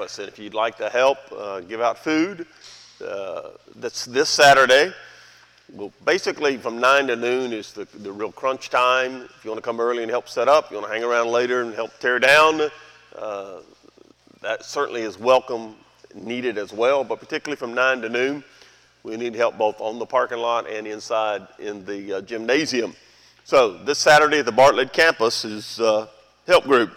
us. And if you'd like to help uh, give out food, uh, that's this Saturday. Well, basically, from 9 to noon is the, the real crunch time. If you want to come early and help set up, you want to hang around later and help tear down, uh, that certainly is welcome, needed as well. But particularly from 9 to noon, we need help both on the parking lot and inside in the uh, gymnasium. So, this Saturday at the Bartlett campus is uh, help group.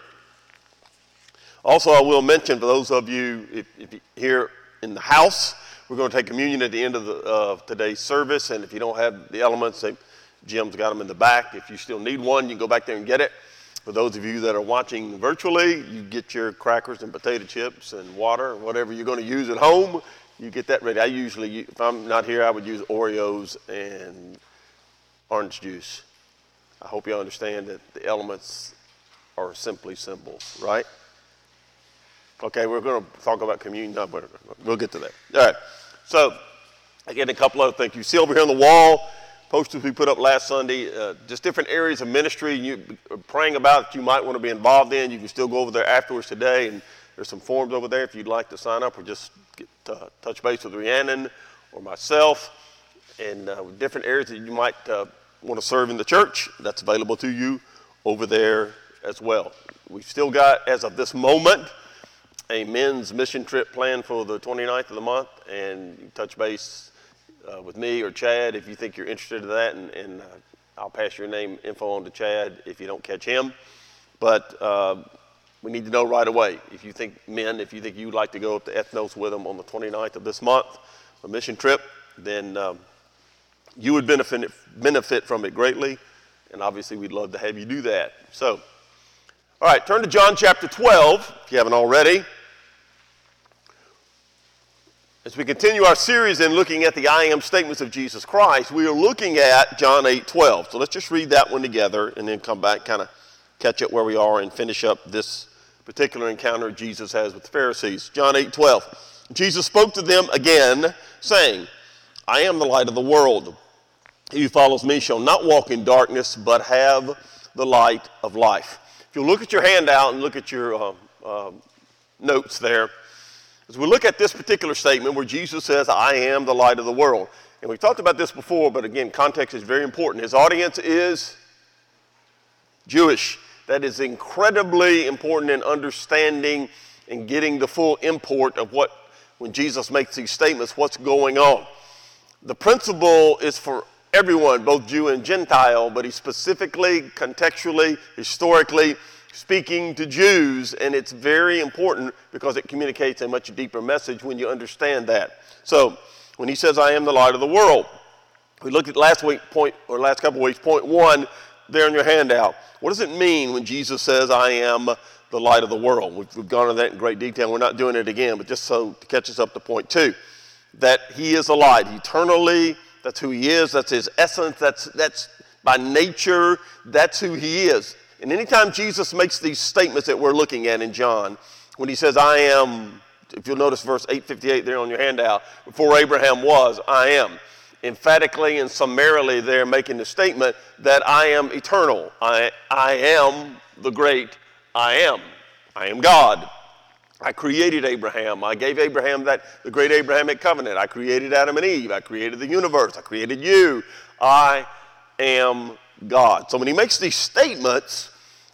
Also, I will mention for those of you if, if you here in the house, we're going to take communion at the end of the, today's service. And if you don't have the elements, Jim's got them in the back. If you still need one, you can go back there and get it. For those of you that are watching virtually, you get your crackers and potato chips and water, whatever you're going to use at home. You get that ready. I usually, if I'm not here, I would use Oreos and orange juice. I hope you understand that the elements are simply symbols, right? Okay, we're going to talk about communion. But we'll get to that. All right. So, again, a couple other things. You see over here on the wall, posters we put up last Sunday, uh, just different areas of ministry you are praying about that you might want to be involved in. You can still go over there afterwards today, and there's some forms over there if you'd like to sign up or just get, uh, touch base with Rhiannon or myself. And uh, different areas that you might uh, want to serve in the church, that's available to you over there as well. We've still got, as of this moment, a men's mission trip planned for the 29th of the month, and touch base uh, with me or Chad if you think you're interested in that, and, and uh, I'll pass your name info on to Chad if you don't catch him. But uh, we need to know right away if you think men, if you think you'd like to go up to Ethnos with them on the 29th of this month, a mission trip, then um, you would benefit benefit from it greatly, and obviously we'd love to have you do that. So. All right, turn to John chapter 12, if you haven't already. As we continue our series in looking at the I am statements of Jesus Christ, we are looking at John 8 12. So let's just read that one together and then come back, kind of catch up where we are, and finish up this particular encounter Jesus has with the Pharisees. John 8 12. Jesus spoke to them again, saying, I am the light of the world. He who follows me shall not walk in darkness, but have the light of life. If you look at your handout and look at your uh, uh, notes there, as we look at this particular statement where Jesus says, I am the light of the world, and we've talked about this before, but again, context is very important. His audience is Jewish. That is incredibly important in understanding and getting the full import of what, when Jesus makes these statements, what's going on. The principle is for everyone, both Jew and Gentile, but he specifically, contextually, historically, speaking to Jews, and it's very important because it communicates a much deeper message when you understand that. So, when he says, I am the light of the world, we looked at last week, point, or last couple weeks, point one there in your handout. What does it mean when Jesus says, I am the light of the world? We've, we've gone into that in great detail. We're not doing it again, but just so to catch us up to point two that he is a light, eternally, that's who he is, that's his essence, that's, that's by nature, that's who he is. And anytime Jesus makes these statements that we're looking at in John, when he says, I am, if you'll notice verse 858 there on your handout, before Abraham was, I am. Emphatically and summarily, they're making the statement that I am eternal. I, I am the great I am. I am God. I created Abraham. I gave Abraham that the great Abrahamic covenant. I created Adam and Eve. I created the universe. I created you. I am God. So when he makes these statements,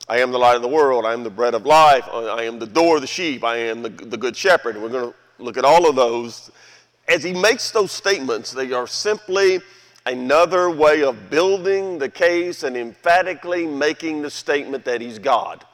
I am the light of the world. I am the bread of life. I am the door of the sheep. I am the, the good shepherd. We're going to look at all of those. As he makes those statements, they are simply another way of building the case and emphatically making the statement that he's God.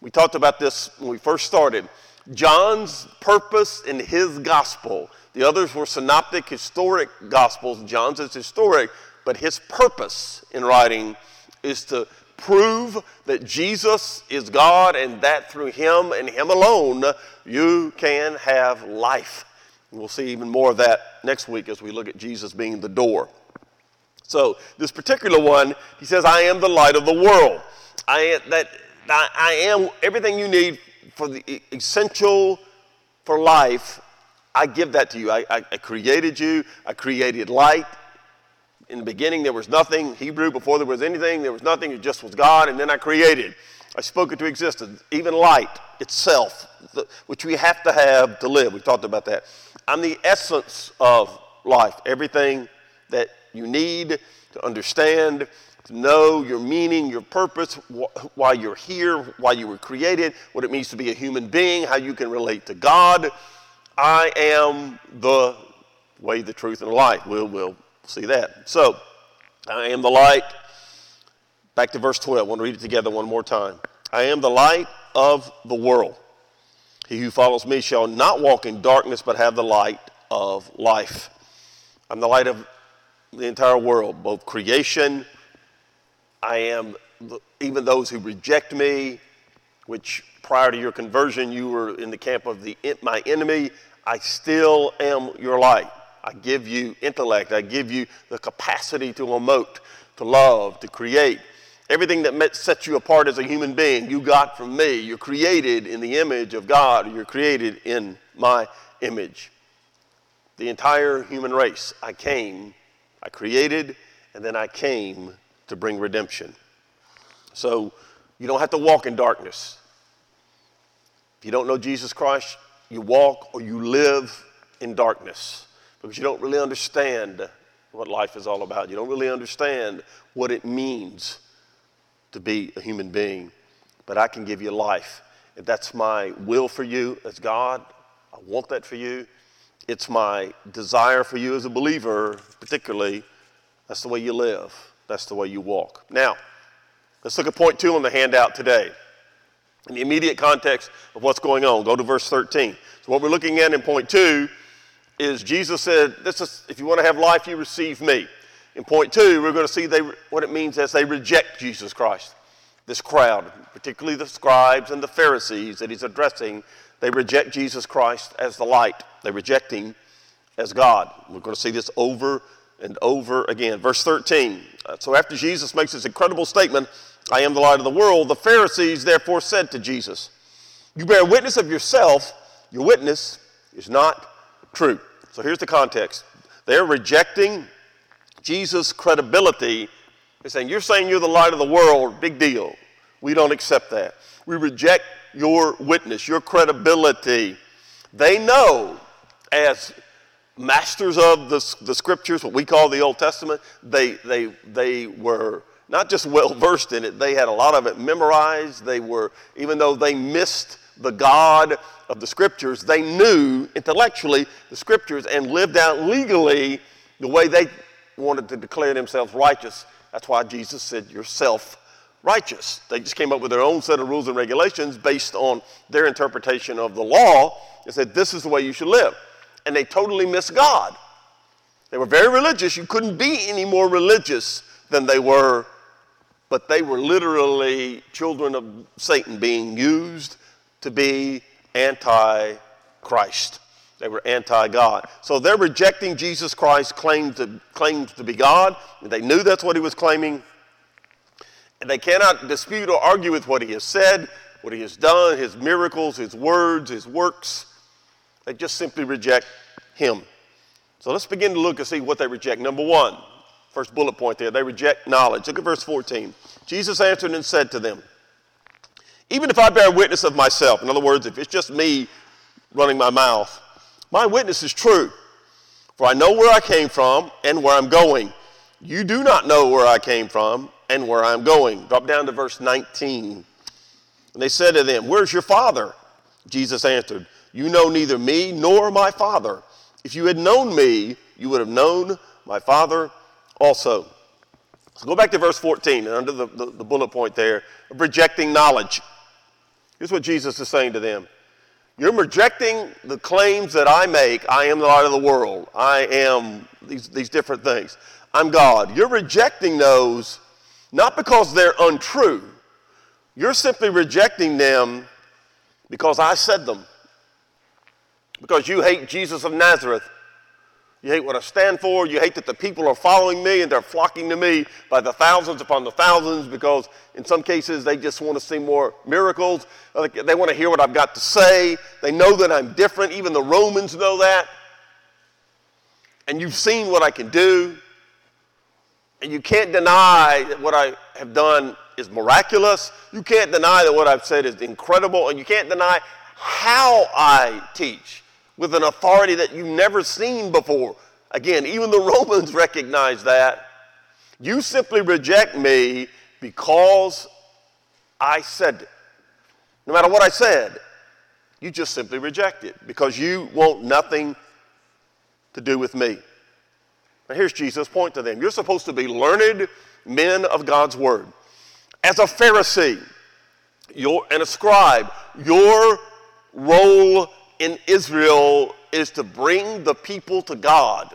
We talked about this when we first started. John's purpose in his gospel, the others were synoptic, historic gospels. John's is historic, but his purpose in writing is to prove that Jesus is God and that through him and him alone you can have life. we'll see even more of that next week as we look at Jesus being the door. So, this particular one, he says, I am the light of the world. I, that, I, am everything you need for the essential for life. I give that to you. I, I created you, I created light, in the beginning, there was nothing. Hebrew, before there was anything, there was nothing. It just was God, and then I created. I spoke it to existence, even light itself, which we have to have to live. We talked about that. I'm the essence of life, everything that you need to understand, to know your meaning, your purpose, wh- why you're here, why you were created, what it means to be a human being, how you can relate to God. I am the way, the truth, and the light. We'll, we'll see that. So, I am the light. Back to verse 12. I want to read it together one more time. I am the light of the world. He who follows me shall not walk in darkness, but have the light of life. I'm the light of the entire world, both creation. I am the, even those who reject me, which prior to your conversion you were in the camp of the my enemy. I still am your light. I give you intellect. I give you the capacity to emote, to love, to create. Everything that sets you apart as a human being, you got from me. You're created in the image of God. You're created in my image. The entire human race, I came, I created, and then I came to bring redemption. So you don't have to walk in darkness. If you don't know Jesus Christ, you walk or you live in darkness because you don't really understand what life is all about. You don't really understand what it means to be a human being. But I can give you life. And that's my will for you as God. I want that for you. It's my desire for you as a believer, particularly. That's the way you live, that's the way you walk. Now, let's look at point two on the handout today. In the immediate context of what's going on, go to verse 13. So, what we're looking at in point two is Jesus said, this is, if you want to have life, you receive me. In point two, we're going to see they, what it means as they reject Jesus Christ. This crowd, particularly the scribes and the Pharisees that he's addressing, they reject Jesus Christ as the light. They reject him as God. We're going to see this over and over again. Verse 13. Uh, so after Jesus makes this incredible statement, I am the light of the world, the Pharisees therefore said to Jesus, You bear witness of yourself, your witness is not true. So here's the context. They're rejecting Jesus' credibility. They're saying, You're saying you're the light of the world, big deal. We don't accept that. We reject your witness, your credibility. They know, as masters of the, the scriptures, what we call the Old Testament, they, they, they were not just well versed in it, they had a lot of it memorized. They were, even though they missed the God of the scriptures, they knew intellectually the scriptures and lived out legally the way they wanted to declare themselves righteous. That's why Jesus said, Yourself righteous. They just came up with their own set of rules and regulations based on their interpretation of the law and said, This is the way you should live. And they totally missed God. They were very religious. You couldn't be any more religious than they were, but they were literally children of Satan being used to be anti Christ. They were anti God. So they're rejecting Jesus Christ, claimed to, claimed to be God. They knew that's what he was claiming. And they cannot dispute or argue with what he has said, what he has done, his miracles, his words, his works. They just simply reject him. So let's begin to look and see what they reject. Number one, first bullet point there, they reject knowledge. Look at verse 14. Jesus answered and said to them, Even if I bear witness of myself, in other words, if it's just me running my mouth, my witness is true, for I know where I came from and where I'm going. You do not know where I came from and where I'm going. Drop down to verse 19. And they said to them, Where's your father? Jesus answered, You know neither me nor my father. If you had known me, you would have known my father also. So go back to verse 14, and under the, the, the bullet point there rejecting knowledge. Here's what Jesus is saying to them you're rejecting the claims that I make. I am the light of the world. I am these, these different things. I'm God. You're rejecting those not because they're untrue. You're simply rejecting them because I said them. Because you hate Jesus of Nazareth. You hate what I stand for. You hate that the people are following me and they're flocking to me by the thousands upon the thousands because in some cases they just want to see more miracles. They want to hear what I've got to say. They know that I'm different. Even the Romans know that. And you've seen what I can do. And you can't deny that what I have done is miraculous. You can't deny that what I've said is incredible, and you can't deny how I teach with an authority that you've never seen before. Again, even the Romans recognize that. You simply reject me because I said it. No matter what I said, you just simply reject it because you want nothing to do with me. Now, here's Jesus' point to them You're supposed to be learned men of God's word. As a Pharisee your, and a scribe, your role in Israel is to bring the people to God,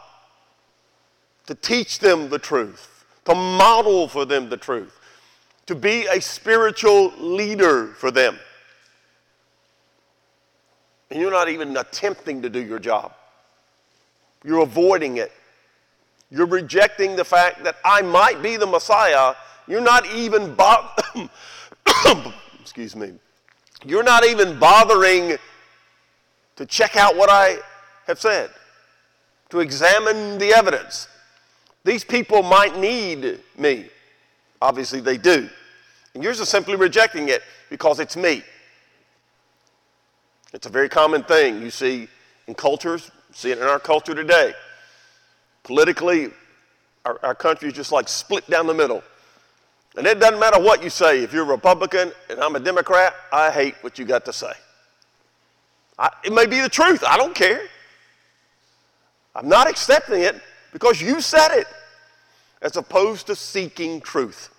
to teach them the truth, to model for them the truth, to be a spiritual leader for them. And you're not even attempting to do your job. You're avoiding it. You're rejecting the fact that I might be the Messiah. You're not even bo- excuse me. You're not even bothering to check out what I have said, to examine the evidence. These people might need me. Obviously, they do. And you're simply rejecting it because it's me. It's a very common thing you see in cultures, see it in our culture today. Politically, our, our country is just like split down the middle. And it doesn't matter what you say. If you're a Republican and I'm a Democrat, I hate what you got to say. I, it may be the truth. I don't care. I'm not accepting it because you said it, as opposed to seeking truth.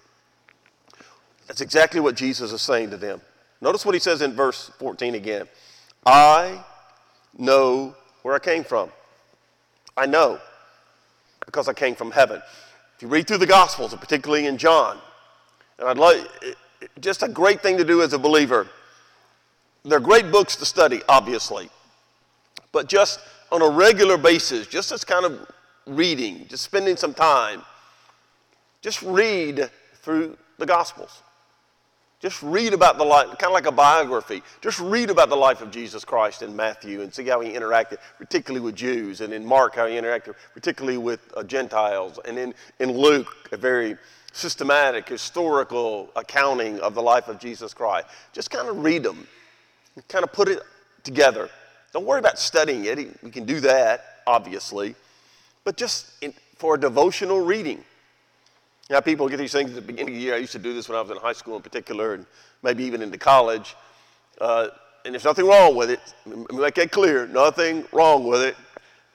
That's exactly what Jesus is saying to them. Notice what he says in verse 14 again. I know where I came from. I know because I came from heaven. If you read through the Gospels, particularly in John, and I'd like just a great thing to do as a believer. They're great books to study, obviously, but just on a regular basis, just as kind of reading, just spending some time, just read through the Gospels. Just read about the life, kind of like a biography. Just read about the life of Jesus Christ in Matthew and see how he interacted, particularly with Jews, and in Mark, how he interacted, particularly with uh, Gentiles, and in, in Luke, a very systematic, historical accounting of the life of Jesus Christ. Just kind of read them, kind of put it together. Don't worry about studying it. We can do that, obviously, but just in, for a devotional reading. Now, people get these things at the beginning of the year. I used to do this when I was in high school in particular, and maybe even into college. Uh, and there's nothing wrong with it. Make that clear. Nothing wrong with it.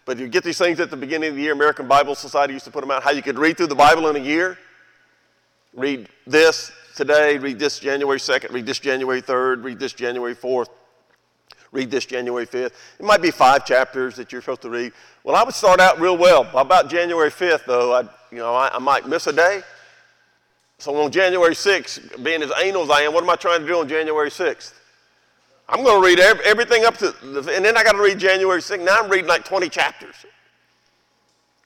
But you get these things at the beginning of the year. American Bible Society used to put them out. How you could read through the Bible in a year. Read this today. Read this January 2nd. Read this January 3rd. Read this January 4th. Read this January 5th. It might be five chapters that you're supposed to read. Well, I would start out real well. By About January 5th, though, I you know, I, I might miss a day. So on January 6th, being as anal as I am, what am I trying to do on January 6th? I'm going to read every, everything up to, the, and then I got to read January 6th. Now I'm reading like 20 chapters.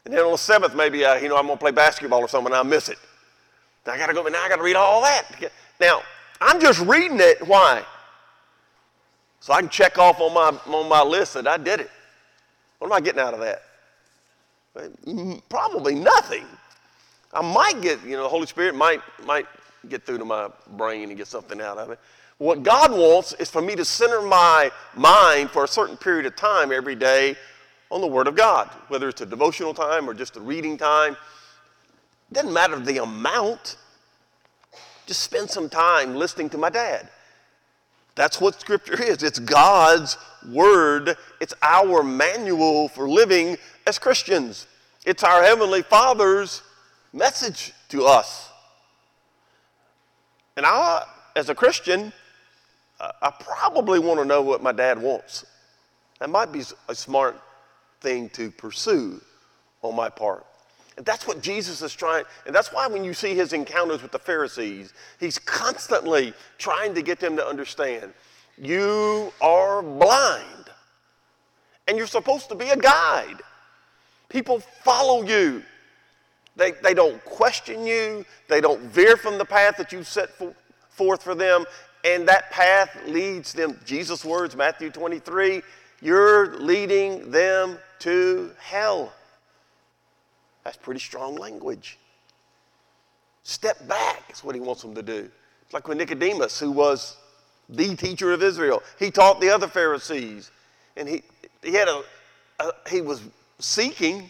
And then on the 7th, maybe, uh, you know, I'm going to play basketball or something and I'll miss it. I got to go, but now I got to read all that. Now, I'm just reading it. Why? So I can check off on my, on my list that I did it. What am I getting out of that? Probably nothing. I might get, you know, the Holy Spirit might, might get through to my brain and get something out of it. What God wants is for me to center my mind for a certain period of time every day on the Word of God, whether it's a devotional time or just a reading time. Doesn't matter the amount. Just spend some time listening to my dad. That's what Scripture is. It's God's Word, it's our manual for living as Christians. It's our Heavenly Father's message to us. And I, as a Christian, I probably want to know what my dad wants. That might be a smart thing to pursue on my part. And that's what Jesus is trying, and that's why when you see his encounters with the Pharisees, he's constantly trying to get them to understand you are blind, and you're supposed to be a guide. People follow you. They, they don't question you. They don't veer from the path that you've set for, forth for them. And that path leads them, Jesus' words, Matthew 23, you're leading them to hell. That's pretty strong language. Step back is what he wants them to do. It's like with Nicodemus, who was the teacher of Israel. He taught the other Pharisees, and he, he had a, a he was seeking,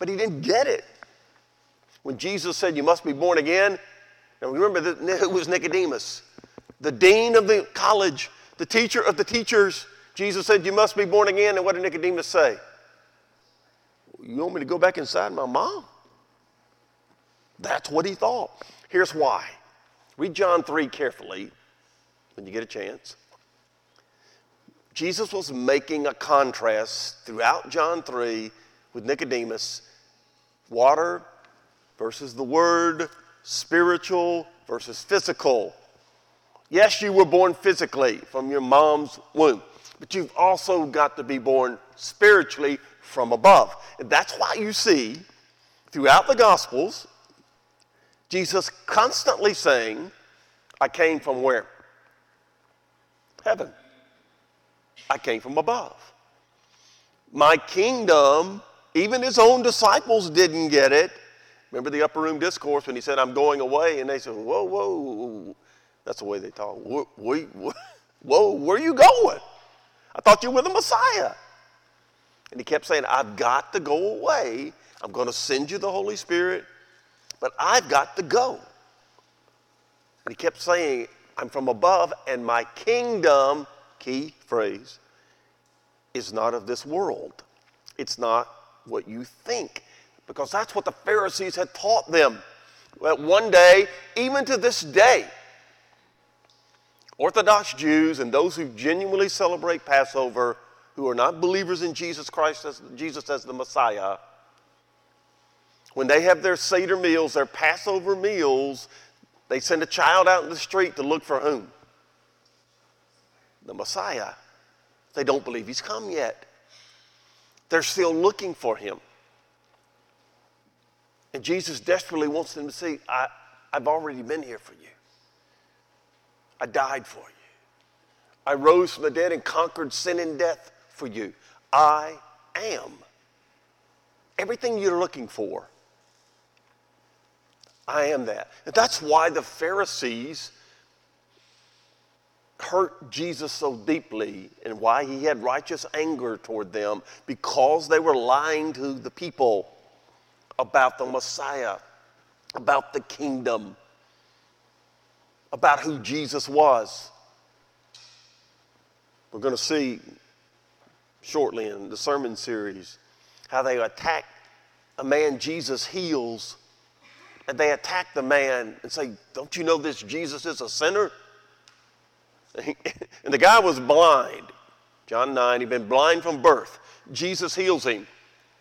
but he didn't get it. When Jesus said, "You must be born again," now remember that who was Nicodemus, the dean of the college, the teacher of the teachers. Jesus said, "You must be born again," and what did Nicodemus say? You want me to go back inside my mom? That's what he thought. Here's why. Read John 3 carefully when you get a chance. Jesus was making a contrast throughout John 3 with Nicodemus water versus the word, spiritual versus physical. Yes, you were born physically from your mom's womb, but you've also got to be born spiritually from above. That's why you see throughout the Gospels Jesus constantly saying, I came from where? Heaven. I came from above. My kingdom, even his own disciples didn't get it. Remember the upper room discourse when he said, I'm going away? And they said, Whoa, whoa. That's the way they talk. Whoa, whoa where are you going? I thought you were the Messiah. And he kept saying, I've got to go away. I'm going to send you the Holy Spirit, but I've got to go. And he kept saying, I'm from above, and my kingdom, key phrase, is not of this world. It's not what you think, because that's what the Pharisees had taught them. That one day, even to this day, Orthodox Jews and those who genuinely celebrate Passover who are not believers in Jesus Christ as Jesus as the Messiah, when they have their Seder meals, their Passover meals, they send a child out in the street to look for whom? The Messiah. They don't believe he's come yet. They're still looking for him. And Jesus desperately wants them to see, I, I've already been here for you. I died for you. I rose from the dead and conquered sin and death for you. I am. Everything you're looking for, I am that. And that's why the Pharisees hurt Jesus so deeply and why he had righteous anger toward them because they were lying to the people about the Messiah, about the kingdom, about who Jesus was. We're going to see shortly in the sermon series how they attack a man Jesus heals, and they attack the man and say, Don't you know this Jesus is a sinner? And the guy was blind. John 9, he'd been blind from birth. Jesus heals him.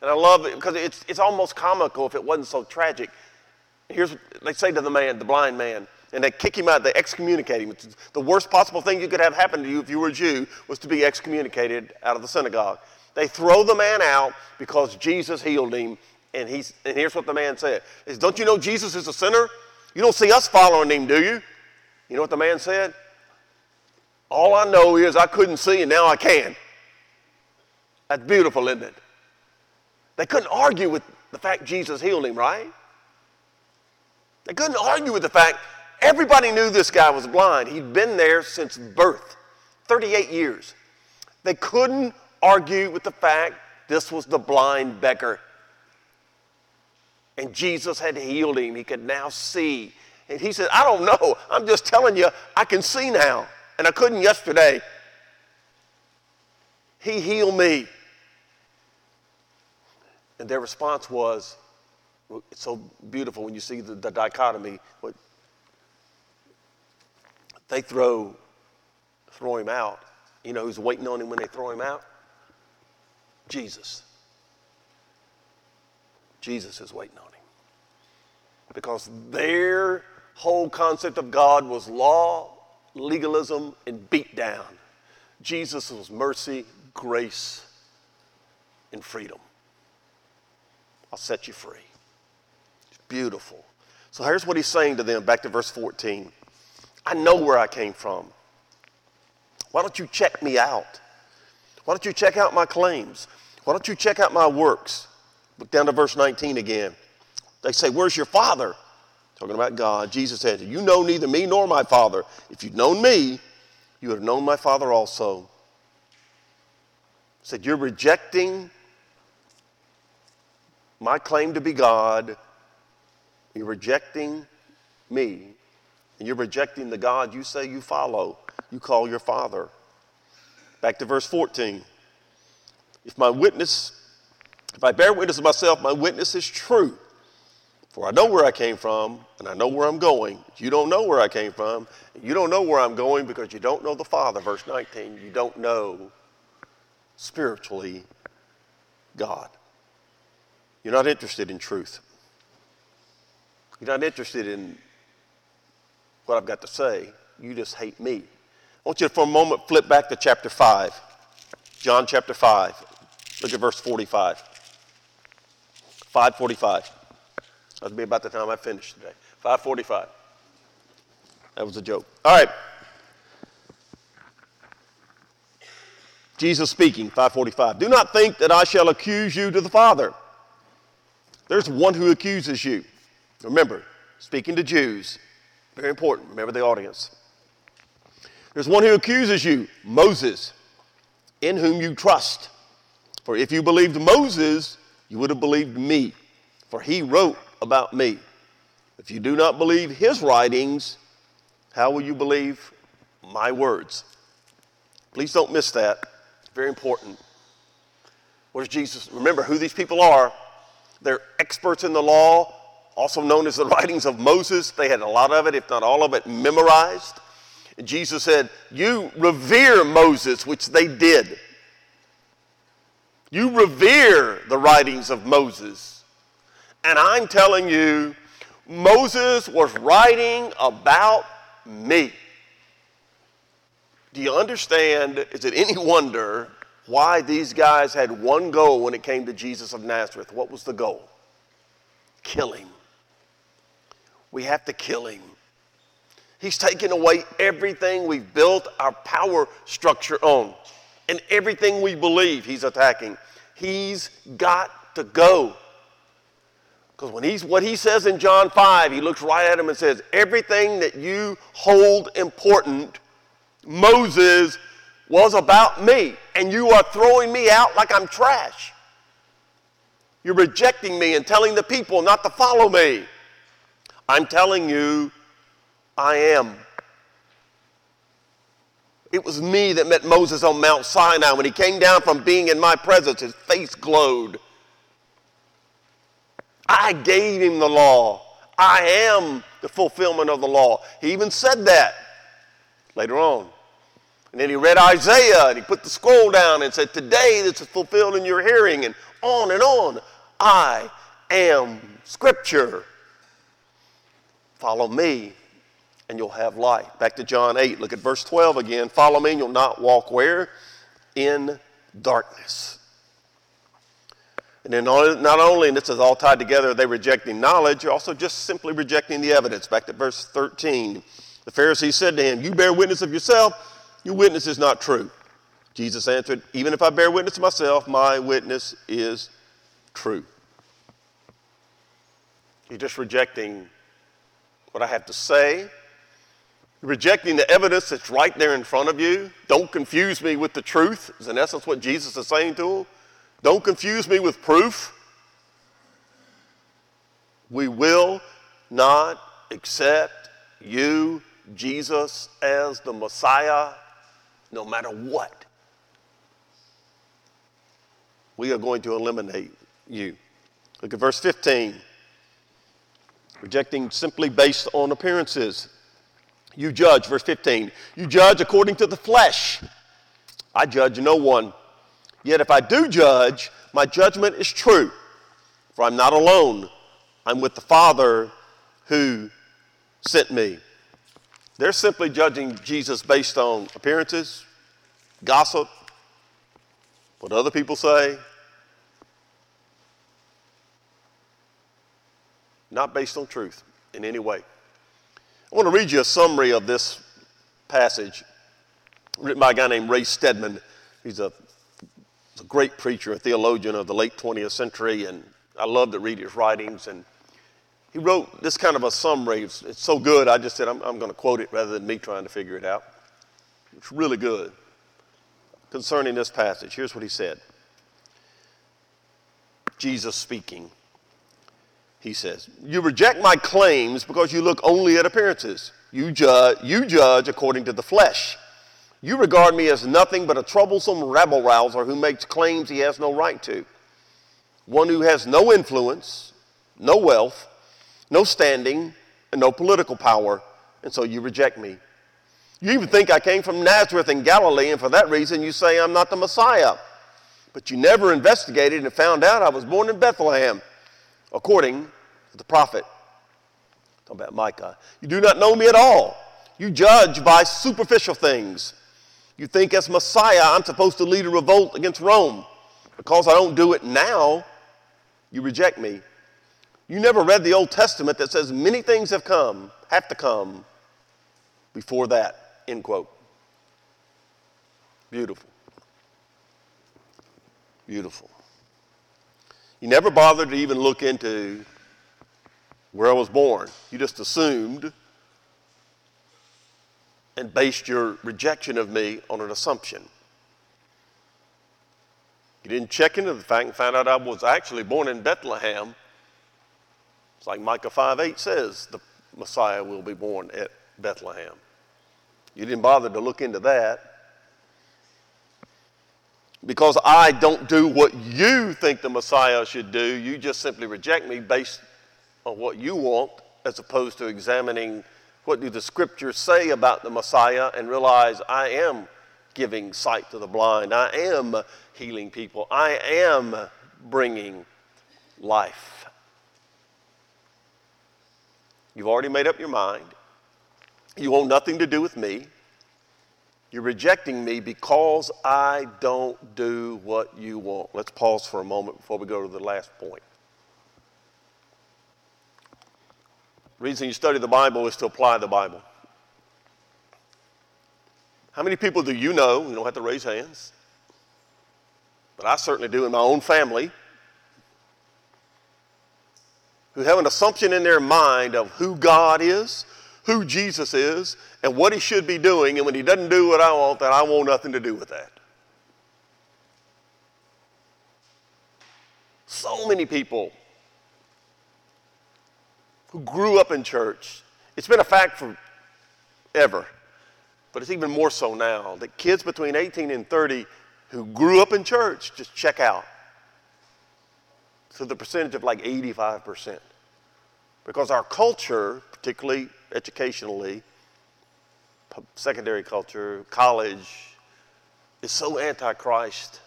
And I love it because it's, it's almost comical if it wasn't so tragic. Here's what they say to the man, the blind man, and they kick him out, they excommunicate him. It's the worst possible thing you could have happen to you if you were a Jew was to be excommunicated out of the synagogue. They throw the man out because Jesus healed him, and, he's, and here's what the man said. Don't you know Jesus is a sinner? You don't see us following him, do you? You know what the man said? All I know is I couldn't see, and now I can. That's beautiful, isn't it? They couldn't argue with the fact Jesus healed him, right? They couldn't argue with the fact Everybody knew this guy was blind. He'd been there since birth, 38 years. They couldn't argue with the fact this was the blind beggar. And Jesus had healed him. He could now see. And he said, I don't know. I'm just telling you, I can see now. And I couldn't yesterday. He healed me. And their response was, it's so beautiful when you see the, the dichotomy. What they throw, throw him out. You know who's waiting on him when they throw him out? Jesus. Jesus is waiting on him. Because their whole concept of God was law, legalism, and beat down. Jesus was mercy, grace, and freedom. I'll set you free. It's beautiful. So here's what he's saying to them, back to verse 14. I know where I came from. Why don't you check me out? Why don't you check out my claims? Why don't you check out my works? Look down to verse 19 again. They say, Where's your father? talking about God, Jesus said, You know neither me nor my Father. If you'd known me, you would have known my Father also. He said, You're rejecting my claim to be God. You're rejecting me. And you're rejecting the God you say you follow, you call your Father. Back to verse 14. If my witness, if I bear witness of myself, my witness is true. For I know where I came from, and I know where I'm going. You don't know where I came from. You don't know where I'm going because you don't know the Father. Verse 19, you don't know spiritually God. You're not interested in truth. You're not interested in what I've got to say. You just hate me. I want you to, for a moment, flip back to chapter 5. John chapter 5. Look at verse 45. 545. That'll be about the time I finish today. 545. That was a joke. All right. Jesus speaking, 545. Do not think that I shall accuse you to the Father. There's one who accuses you. Remember, speaking to Jews, very important. Remember the audience. There's one who accuses you, Moses, in whom you trust. For if you believed Moses, you would have believed me, for he wrote about me. If you do not believe his writings, how will you believe my words? Please don't miss that. Very important. What is Jesus? Remember who these people are. They're experts in the law, also known as the writings of Moses. They had a lot of it, if not all of it, memorized. And Jesus said, You revere Moses, which they did. You revere the writings of Moses. And I'm telling you, Moses was writing about me. Do you understand? Is it any wonder why these guys had one goal when it came to Jesus of Nazareth. What was the goal? Kill him. We have to kill him. He's taken away everything we've built our power structure on, and everything we believe he's attacking. He's got to go. Because when he's what he says in John 5, he looks right at him and says, Everything that you hold important, Moses was about me, and you are throwing me out like I'm trash. You're rejecting me and telling the people not to follow me. I'm telling you, I am. It was me that met Moses on Mount Sinai. When he came down from being in my presence, his face glowed. I gave him the law. I am the fulfillment of the law. He even said that later on. And then he read Isaiah and he put the scroll down and said, Today this is fulfilled in your hearing, and on and on. I am Scripture. Follow me and you'll have life. Back to John 8. Look at verse 12 again. Follow me and you'll not walk where? In darkness. And then not only, and this is all tied together, they rejecting knowledge, you're also just simply rejecting the evidence. Back to verse 13. The Pharisees said to him, You bear witness of yourself your witness is not true. Jesus answered, Even if I bear witness myself, my witness is true. You're just rejecting what I have to say. Rejecting the evidence that's right there in front of you. Don't confuse me with the truth, is in essence what Jesus is saying to them. Don't confuse me with proof. We will not accept you, Jesus, as the Messiah no matter what. We are going to eliminate you. Look at verse 15. Rejecting simply based on appearances. You judge, verse 15. You judge according to the flesh. I judge no one. Yet if I do judge, my judgment is true. For I'm not alone. I'm with the Father who sent me. They're simply judging Jesus based on appearances, gossip, what other people say, not based on truth in any way. I want to read you a summary of this passage written by a guy named Ray Stedman. He's a, a great preacher, a theologian of the late 20th century, and I love to read his writings. And he wrote this kind of a summary. It's, it's so good, I just said, I'm, I'm going to quote it rather than me trying to figure it out. It's really good concerning this passage. Here's what he said Jesus speaking. He says, You reject my claims because you look only at appearances. You, ju- you judge according to the flesh. You regard me as nothing but a troublesome rabble rouser who makes claims he has no right to. One who has no influence, no wealth, no standing, and no political power, and so you reject me. You even think I came from Nazareth in Galilee, and for that reason you say I'm not the Messiah. But you never investigated and found out I was born in Bethlehem, according to the prophet. Talking about Micah. You do not know me at all. You judge by superficial things. You think as Messiah I'm supposed to lead a revolt against Rome. Because I don't do it now, you reject me. You never read the Old Testament that says many things have come, have to come before that, end quote. Beautiful. Beautiful. You never bothered to even look into where I was born. You just assumed and based your rejection of me on an assumption. You didn't check into the fact and find out I was actually born in Bethlehem it's like Micah 5 8 says the Messiah will be born at Bethlehem. You didn't bother to look into that. Because I don't do what you think the Messiah should do, you just simply reject me based on what you want, as opposed to examining what do the scriptures say about the Messiah and realize I am giving sight to the blind, I am healing people, I am bringing life. You've already made up your mind. You want nothing to do with me. You're rejecting me because I don't do what you want. Let's pause for a moment before we go to the last point. The reason you study the Bible is to apply the Bible. How many people do you know? You don't have to raise hands. But I certainly do in my own family who have an assumption in their mind of who God is, who Jesus is, and what he should be doing. And when he doesn't do what I want, then I want nothing to do with that. So many people who grew up in church, it's been a fact forever, but it's even more so now that kids between 18 and 30 who grew up in church just check out to the percentage of like 85%. Because our culture, particularly educationally, secondary culture, college, is so antichrist,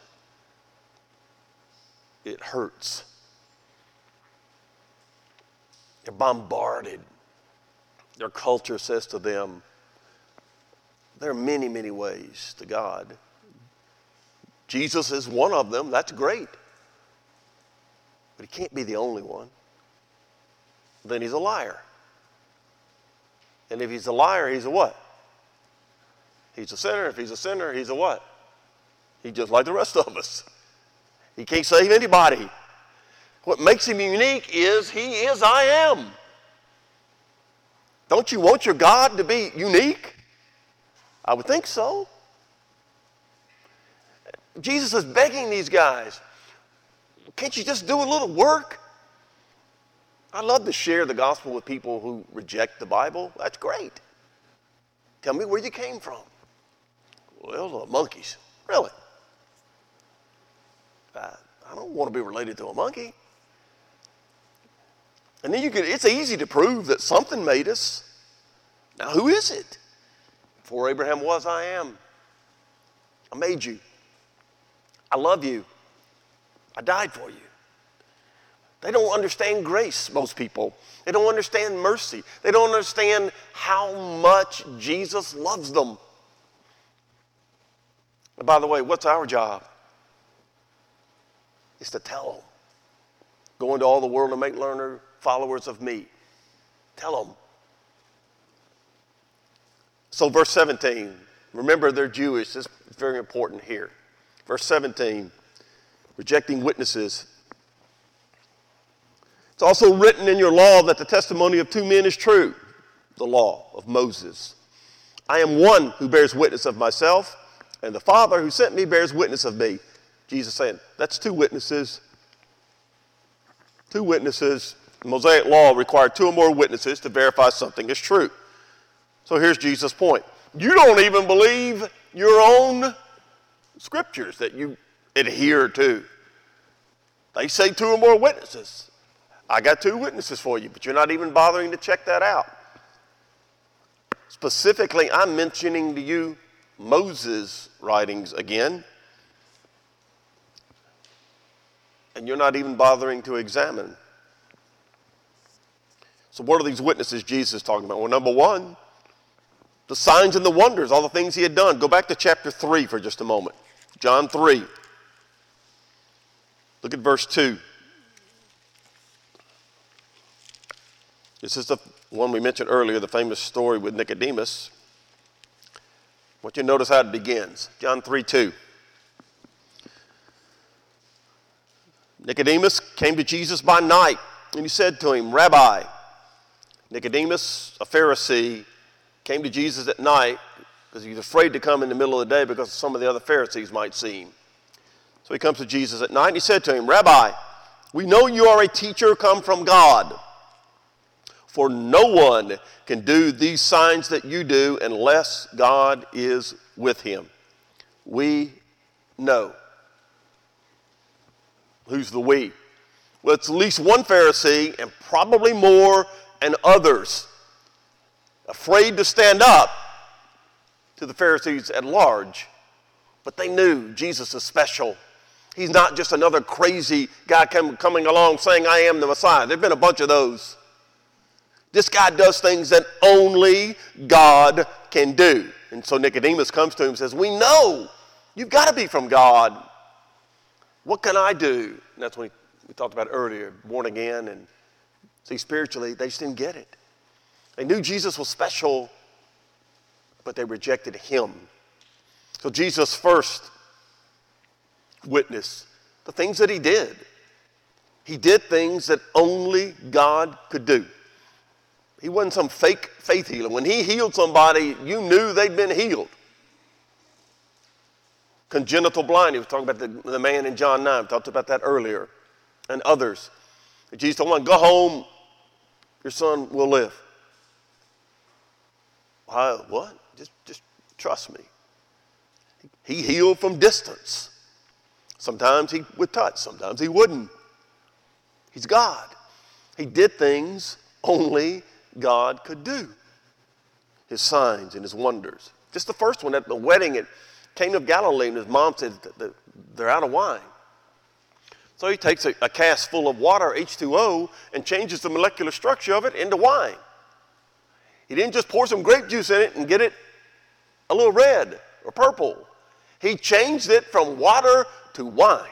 it hurts. They're bombarded. Their culture says to them, there are many, many ways to God. Jesus is one of them. That's great. But he can't be the only one. Then he's a liar. And if he's a liar, he's a what? He's a sinner. If he's a sinner, he's a what? He's just like the rest of us. He can't save anybody. What makes him unique is he is I am. Don't you want your God to be unique? I would think so. Jesus is begging these guys can't you just do a little work? I love to share the gospel with people who reject the Bible. That's great. Tell me where you came from. Well, the monkeys. Really? I, I don't want to be related to a monkey. And then you can, it's easy to prove that something made us. Now, who is it? Before Abraham was, I am. I made you. I love you. I died for you. They don't understand grace, most people. They don't understand mercy. They don't understand how much Jesus loves them. And by the way, what's our job? Is to tell them. Go into all the world and make learner followers of me. Tell them. So, verse 17, remember they're Jewish. This is very important here. Verse 17 rejecting witnesses. It's also written in your law that the testimony of two men is true, the law of Moses. I am one who bears witness of myself, and the Father who sent me bears witness of me. Jesus saying, that's two witnesses. Two witnesses. The Mosaic law required two or more witnesses to verify something is true. So here's Jesus' point. You don't even believe your own scriptures that you adhere to. They say two or more witnesses. I got two witnesses for you, but you're not even bothering to check that out. Specifically, I'm mentioning to you Moses' writings again, and you're not even bothering to examine. So, what are these witnesses Jesus is talking about? Well, number one, the signs and the wonders, all the things he had done. Go back to chapter 3 for just a moment. John 3. Look at verse 2. This is the one we mentioned earlier, the famous story with Nicodemus. I want you to notice how it begins. John 3 2. Nicodemus came to Jesus by night, and he said to him, Rabbi, Nicodemus, a Pharisee, came to Jesus at night because he was afraid to come in the middle of the day because some of the other Pharisees might see him. So he comes to Jesus at night and he said to him, Rabbi, we know you are a teacher come from God. For no one can do these signs that you do unless God is with him. We know. Who's the we? Well, it's at least one Pharisee and probably more and others afraid to stand up to the Pharisees at large, but they knew Jesus is special. He's not just another crazy guy come, coming along saying, I am the Messiah. There have been a bunch of those. This guy does things that only God can do. And so Nicodemus comes to him and says, We know you've got to be from God. What can I do? And that's what we talked about earlier born again. And see, spiritually, they just didn't get it. They knew Jesus was special, but they rejected him. So Jesus first witness the things that he did. He did things that only God could do. He wasn't some fake faith healer. When he healed somebody, you knew they'd been healed. Congenital blind, he was talking about the, the man in John 9, we talked about that earlier, and others. Jesus told him, go home, your son will live. Why, what? Just, just trust me. He healed from distance. Sometimes he would touch, sometimes he wouldn't. He's God. He did things only God could do. His signs and his wonders. Just the first one at the wedding at Cana of Galilee, and his mom said, They're out of wine. So he takes a, a cask full of water, H2O, and changes the molecular structure of it into wine. He didn't just pour some grape juice in it and get it a little red or purple. He changed it from water to wine.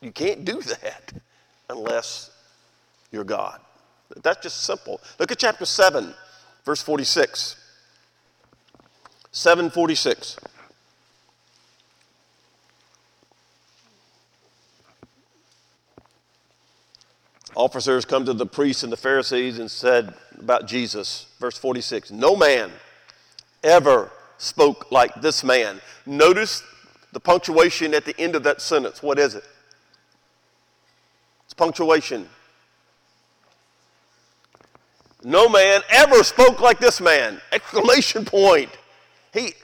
You can't do that unless you're God. That's just simple. Look at chapter 7, verse 46. 746. Officers come to the priests and the Pharisees and said about Jesus, verse 46 No man ever spoke like this man. Notice the punctuation at the end of that sentence. What is it? It's punctuation. No man ever spoke like this man! Exclamation point. He,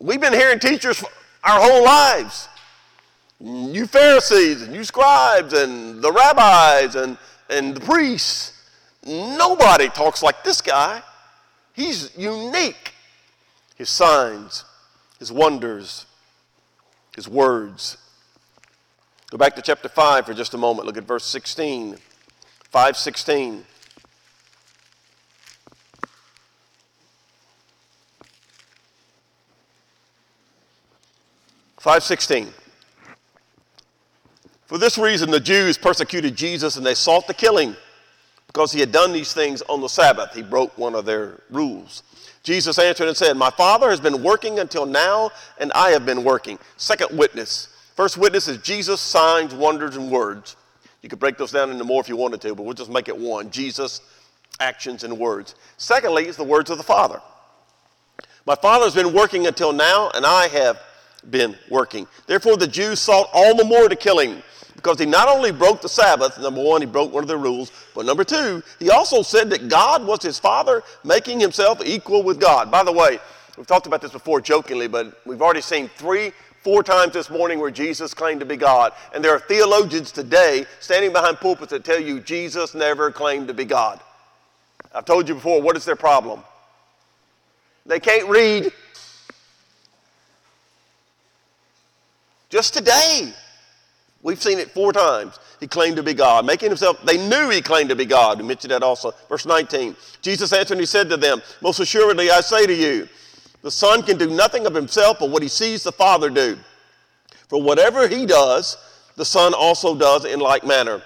we've been hearing teachers our whole lives. You Pharisees and you scribes and the rabbis and, and the priests. Nobody talks like this guy. He's unique his signs, his wonders, his words. Go back to chapter 5 for just a moment. Look at verse 16. 516. Five sixteen. For this reason, the Jews persecuted Jesus and they sought to kill him because he had done these things on the Sabbath. He broke one of their rules. Jesus answered and said, My Father has been working until now, and I have been working. Second witness First witness is Jesus, signs, wonders, and words. You could break those down into more if you wanted to, but we'll just make it one Jesus, actions, and words. Secondly, is the words of the Father. My Father has been working until now, and I have been working. Therefore, the Jews sought all the more to kill him because he not only broke the Sabbath, number one, he broke one of their rules, but number two, he also said that God was his Father, making himself equal with God. By the way, we've talked about this before jokingly, but we've already seen three four times this morning where Jesus claimed to be God. And there are theologians today standing behind pulpits that tell you Jesus never claimed to be God. I've told you before, what is their problem? They can't read. Just today, we've seen it four times. He claimed to be God, making himself, they knew he claimed to be God. We mentioned that also. Verse 19 Jesus answered and he said to them, Most assuredly I say to you, the Son can do nothing of himself but what he sees the Father do. For whatever he does, the Son also does in like manner.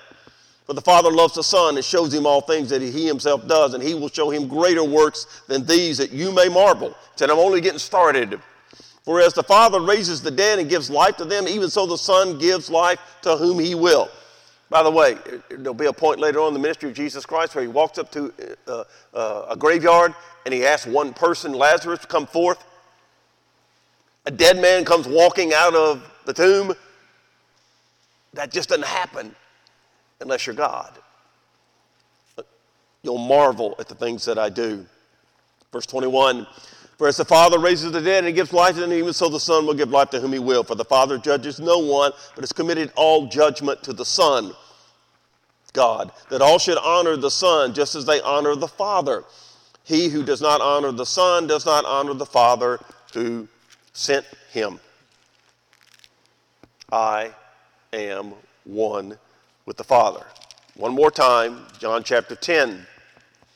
For the Father loves the Son and shows him all things that he himself does, and he will show him greater works than these that you may marvel. Said, I'm only getting started. For as the Father raises the dead and gives life to them, even so the Son gives life to whom he will. By the way, there'll be a point later on in the ministry of Jesus Christ where he walks up to uh, uh, a graveyard and he asks one person, Lazarus, to come forth. A dead man comes walking out of the tomb. That just doesn't happen unless you're God. You'll marvel at the things that I do. Verse 21 For as the Father raises the dead and gives life to them, even so the Son will give life to whom he will. For the Father judges no one, but has committed all judgment to the Son. God, that all should honor the Son just as they honor the Father. He who does not honor the Son does not honor the Father who sent him. I am one with the Father. One more time, John chapter 10.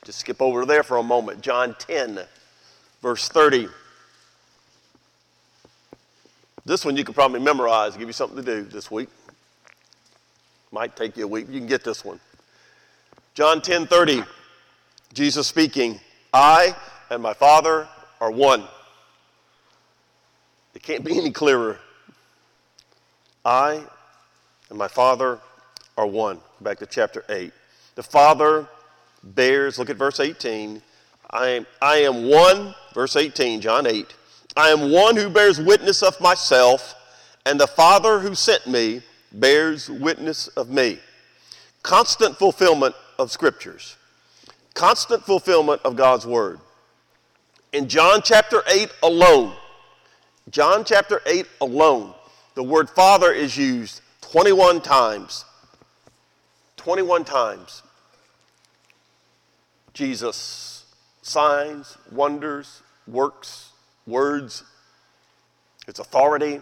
Just skip over there for a moment. John 10, verse 30. This one you could probably memorize, give you something to do this week. Might take you a week. You can get this one. John 10 30, Jesus speaking, I and my Father are one. It can't be any clearer. I and my Father are one. Back to chapter 8. The Father bears, look at verse 18. I am, I am one, verse 18, John 8. I am one who bears witness of myself, and the Father who sent me bears witness of me. Constant fulfillment of scriptures, constant fulfillment of God's word. In John chapter 8 alone, John chapter 8 alone, the word Father is used 21 times. 21 times. Jesus, signs, wonders, works, words, its authority,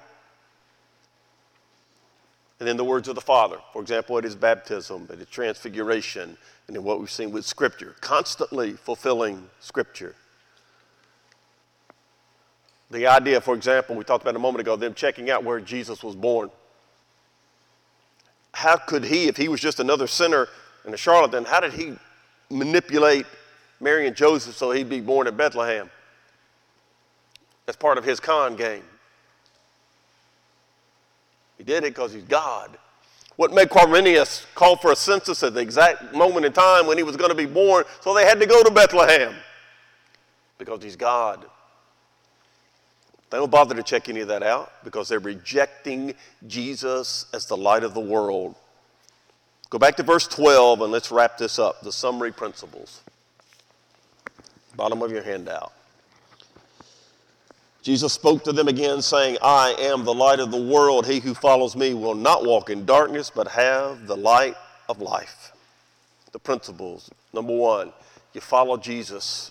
and then the words of the Father. For example, at his baptism, at his transfiguration, and in what we've seen with Scripture, constantly fulfilling Scripture. The idea, for example, we talked about a moment ago, them checking out where Jesus was born. How could he, if he was just another sinner and a charlatan, how did he manipulate Mary and Joseph so he'd be born at Bethlehem? That's part of his con game. He did it because he's God. What made Quirinius call for a census at the exact moment in time when he was going to be born, so they had to go to Bethlehem? Because he's God. They don't bother to check any of that out because they're rejecting Jesus as the light of the world. Go back to verse 12 and let's wrap this up the summary principles. Bottom of your handout. Jesus spoke to them again, saying, I am the light of the world. He who follows me will not walk in darkness, but have the light of life. The principles. Number one, you follow Jesus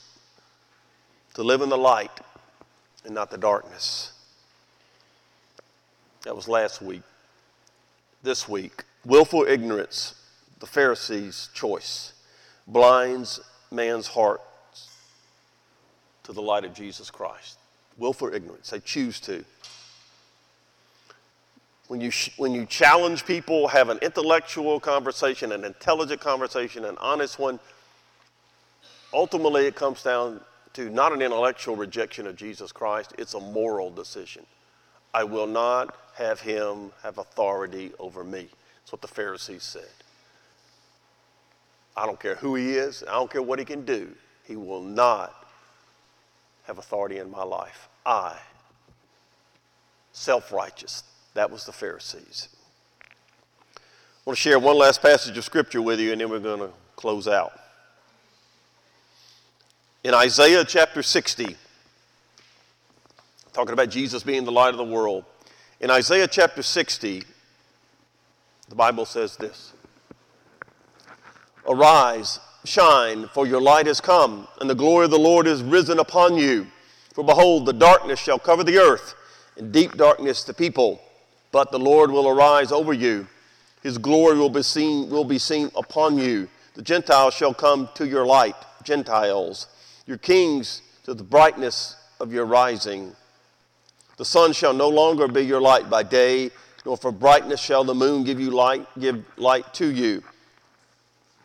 to live in the light and not the darkness. That was last week. This week, willful ignorance, the Pharisees' choice, blinds man's heart to the light of Jesus Christ. Willful ignorance, they choose to. When you, when you challenge people, have an intellectual conversation, an intelligent conversation, an honest one, ultimately it comes down to not an intellectual rejection of Jesus Christ, it's a moral decision. I will not have him have authority over me. That's what the Pharisees said. I don't care who he is, I don't care what he can do, he will not have authority in my life. I, self righteous, that was the Pharisees. I want to share one last passage of scripture with you, and then we're going to close out. In Isaiah chapter 60, talking about Jesus being the light of the world, in Isaiah chapter 60, the Bible says this Arise, shine, for your light has come, and the glory of the Lord is risen upon you. For behold, the darkness shall cover the earth, and deep darkness the people. But the Lord will arise over you. His glory will be seen, will be seen upon you. The Gentiles shall come to your light, Gentiles, your kings to the brightness of your rising. The sun shall no longer be your light by day, nor for brightness shall the moon give you light, give light to you.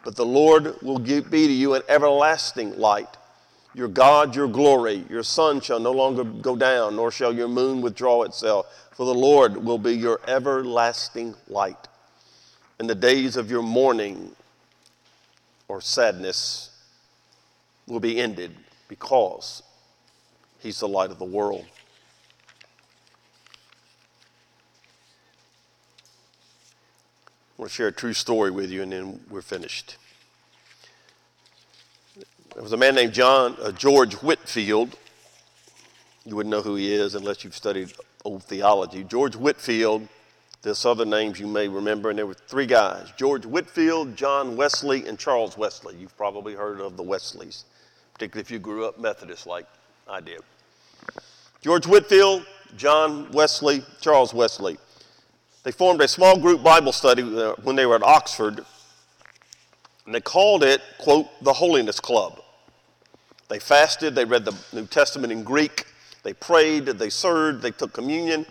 But the Lord will give, be to you an everlasting light. Your God, your glory, your sun shall no longer go down, nor shall your moon withdraw itself, for the Lord will be your everlasting light. And the days of your mourning or sadness will be ended because He's the light of the world. I want to share a true story with you, and then we're finished. There was a man named John uh, George Whitefield. You wouldn't know who he is unless you've studied old theology. George Whitefield. There's other names you may remember, and there were three guys: George Whitefield, John Wesley, and Charles Wesley. You've probably heard of the Wesleys, particularly if you grew up Methodist like I did. George Whitefield, John Wesley, Charles Wesley. They formed a small group Bible study uh, when they were at Oxford, and they called it, quote, the Holiness Club. They fasted, they read the New Testament in Greek, they prayed, they served, they took communion,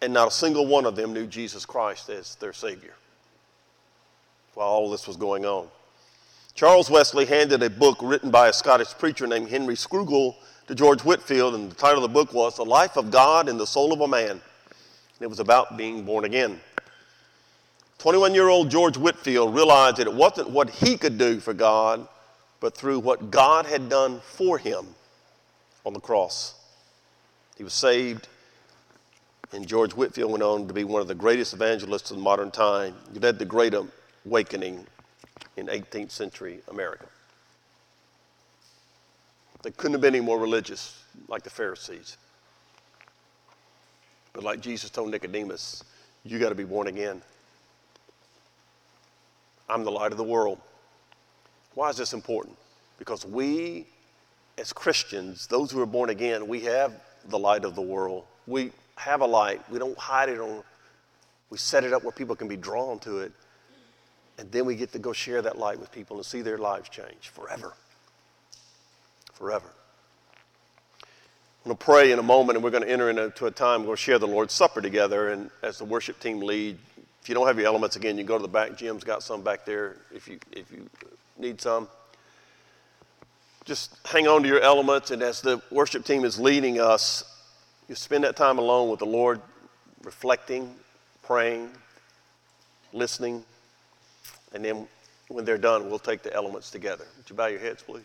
and not a single one of them knew Jesus Christ as their Savior while all this was going on. Charles Wesley handed a book written by a Scottish preacher named Henry Scougal to George Whitefield, and the title of the book was The Life of God in the Soul of a Man. It was about being born again. 21 year old George Whitefield realized that it wasn't what he could do for God, but through what God had done for him on the cross. He was saved, and George Whitefield went on to be one of the greatest evangelists of modern time. He led the Great Awakening in 18th century America. They couldn't have been any more religious like the Pharisees. But like Jesus told Nicodemus, you got to be born again. I'm the light of the world. Why is this important? Because we, as Christians, those who are born again, we have the light of the world. We have a light. We don't hide it on, we set it up where people can be drawn to it. And then we get to go share that light with people and see their lives change forever. Forever. I'm going to pray in a moment, and we're going to enter into a time we're going to share the Lord's Supper together. And as the worship team lead, if you don't have your elements again, you can go to the back. Jim's got some back there if you, if you need some. Just hang on to your elements, and as the worship team is leading us, you spend that time alone with the Lord, reflecting, praying, listening, and then when they're done, we'll take the elements together. Would you bow your heads, please?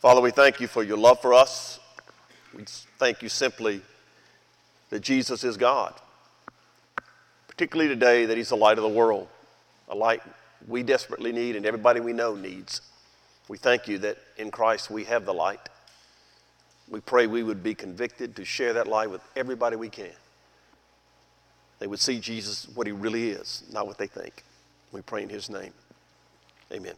Father, we thank you for your love for us. We thank you simply that Jesus is God, particularly today that He's the light of the world, a light we desperately need and everybody we know needs. We thank you that in Christ we have the light. We pray we would be convicted to share that light with everybody we can. They would see Jesus what He really is, not what they think. We pray in His name. Amen.